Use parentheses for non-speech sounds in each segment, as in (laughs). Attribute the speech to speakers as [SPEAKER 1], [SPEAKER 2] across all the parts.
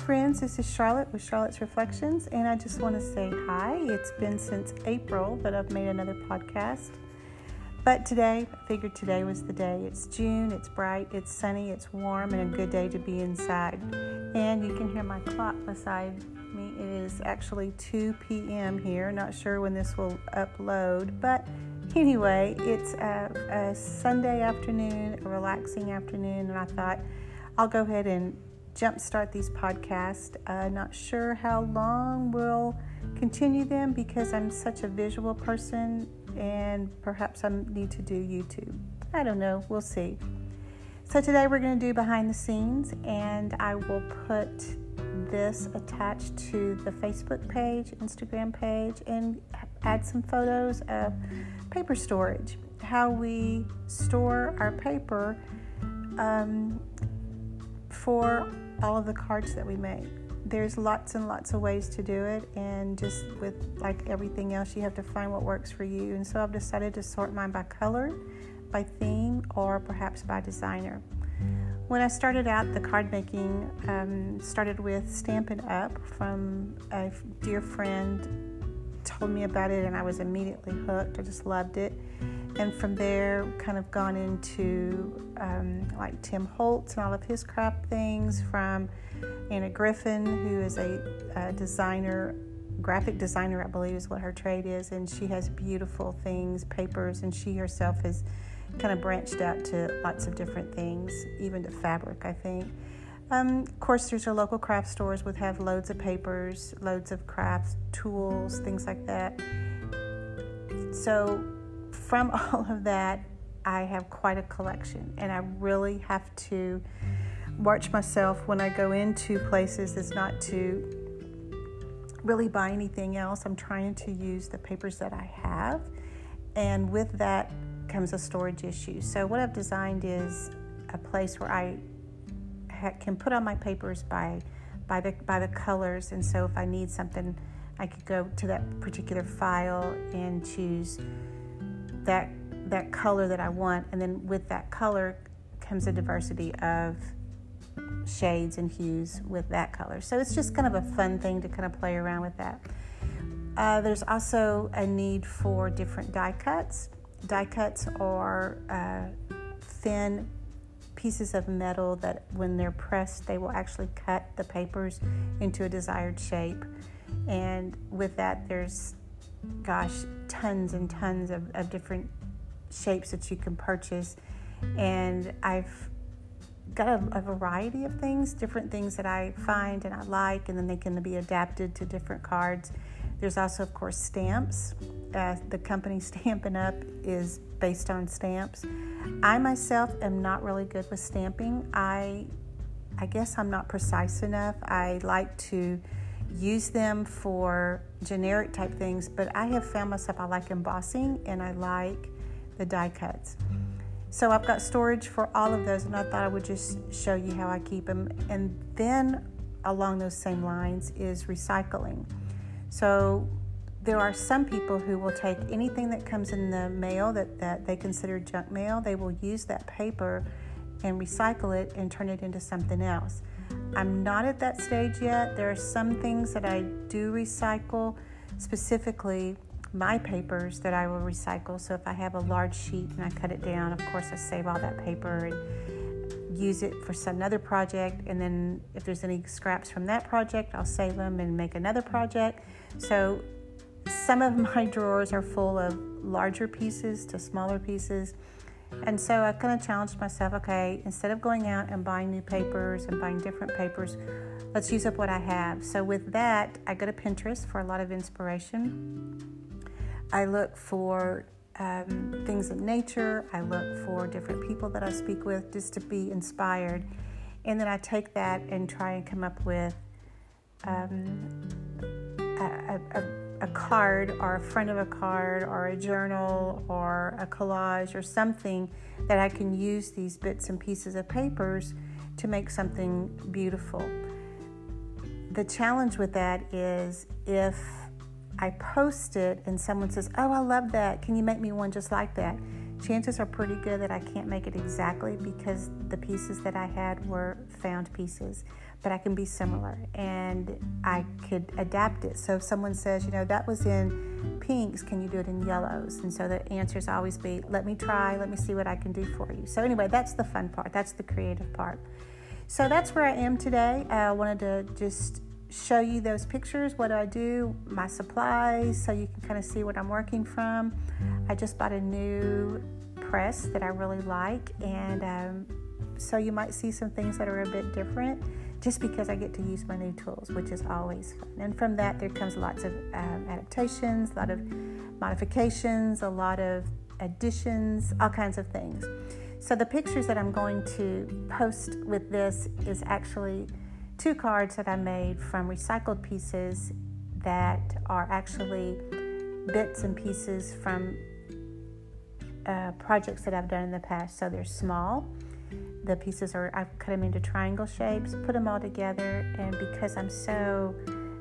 [SPEAKER 1] friends. This is Charlotte with Charlotte's Reflections, and I just want to say hi. It's been since April that I've made another podcast. But today, I figured today was the day. It's June, it's bright, it's sunny, it's warm, and a good day to be inside. And you can hear my clock beside me. It is actually 2 p.m. here. Not sure when this will upload, but anyway, it's a, a Sunday afternoon, a relaxing afternoon, and I thought I'll go ahead and jumpstart these podcasts. Uh, not sure how long we'll continue them because I'm such a visual person and perhaps I need to do YouTube. I don't know, we'll see. So today we're going to do behind the scenes and I will put this attached to the Facebook page, Instagram page, and add some photos of paper storage. How we store our paper um, for all of the cards that we make. There's lots and lots of ways to do it, and just with like everything else, you have to find what works for you. And so I've decided to sort mine by color, by theme, or perhaps by designer. When I started out, the card making um, started with Stampin' Up from a dear friend told me about it, and I was immediately hooked. I just loved it and from there kind of gone into um, like Tim Holtz and all of his craft things from Anna Griffin who is a, a, designer graphic designer I believe is what her trade is. And she has beautiful things papers and she herself has kind of branched out to lots of different things even to fabric I think. Um, of course there's your local craft stores would have loads of papers loads of crafts, tools things like that. So from (laughs) all of that, I have quite a collection, and I really have to watch myself when I go into places is not to really buy anything else. I'm trying to use the papers that I have, and with that comes a storage issue. So, what I've designed is a place where I ha- can put on my papers by by the by the colors, and so if I need something, I could go to that particular file and choose that that color that I want, and then with that color comes a diversity of shades and hues with that color. So it's just kind of a fun thing to kind of play around with that. Uh, there's also a need for different die cuts. Die cuts are uh, thin pieces of metal that, when they're pressed, they will actually cut the papers into a desired shape. And with that, there's gosh, tons and tons of, of different shapes that you can purchase. And I've got a, a, variety of things, different things that I find and I like, and then they can be adapted to different cards. There's also, of course, stamps. Uh, the company (laughs) Stampin' Up is based on stamps. I myself am not really good with stamping. I, I guess I'm not precise enough. I like to use them for generic type things, but I have found myself I like embossing and I like the die cuts. So I've got storage for all of those, and I thought I would just show you how I keep them. And then along those same lines is recycling. So there are some people who will take anything that comes in the mail that, that they consider junk mail, they will use that paper and recycle it and turn it into something else. I'm not at that stage yet. There are some things that I do recycle, specifically my papers that I will recycle. So if I have a large sheet and I cut it down, of course, I save all that paper and use it for some other project. And then if there's any scraps from that project, I'll save them and make another project. So some of (laughs) my drawers are full of larger pieces to smaller pieces. And so I kind of challenged myself okay, instead of going out and buying new papers and buying different papers, let's use up what I have. So with that, I go to Pinterest for a lot of inspiration. I look for um, things in nature, I look for different people that I speak with just to be inspired. And then I take that and try and come up with um, a, a a card or a front of a card or a journal or a collage or something that I can use these bits and pieces of papers to make something beautiful. The challenge with that is if I post it and someone says, Oh, I love that. Can you make me one just like that? Chances are pretty good that I can't make it exactly because the pieces that I had were found pieces, but I can be similar and I could adapt it. So if someone says, you know, that was in pinks, can you do it in yellows? And so the answers always be, let me try, let me see what I can do for you. So anyway, that's the fun part, that's the creative part. So that's where I am today. I wanted to just show you those pictures, what do I do, my supplies, so you can kind of see what I'm working from. I just bought a new press that I really like, and um, so you might see some things that are a bit different just because I get to use my new tools, which is always fun. And from that, there comes lots of um, adaptations, a lot of modifications, a lot of additions, all kinds of things. So the pictures that I'm going to post with this is actually two cards that I made from recycled pieces that are actually bits and pieces from uh, projects that I've done in the past. So they're small. The pieces are, I've cut them into triangle shapes, put them all together, and because I'm so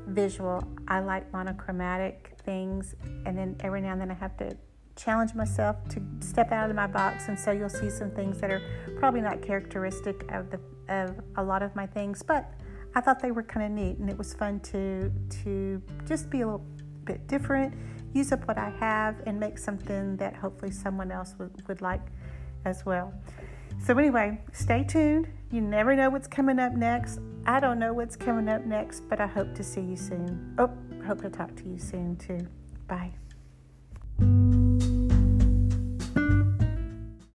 [SPEAKER 1] visual, I like monochromatic things, and then every now and then I have to challenge myself to step out of my box, and so you'll see some things that are probably not characteristic of the of a lot of my things, but I thought they were kind of neat, and it was fun to to just be a little bit different, use up what I have, and make something that hopefully someone else would, would like as well. So anyway, stay tuned. You never know what's coming up next. I don't know what's coming up next, but I hope to see you soon. Oh, hope to talk to you soon too. Bye.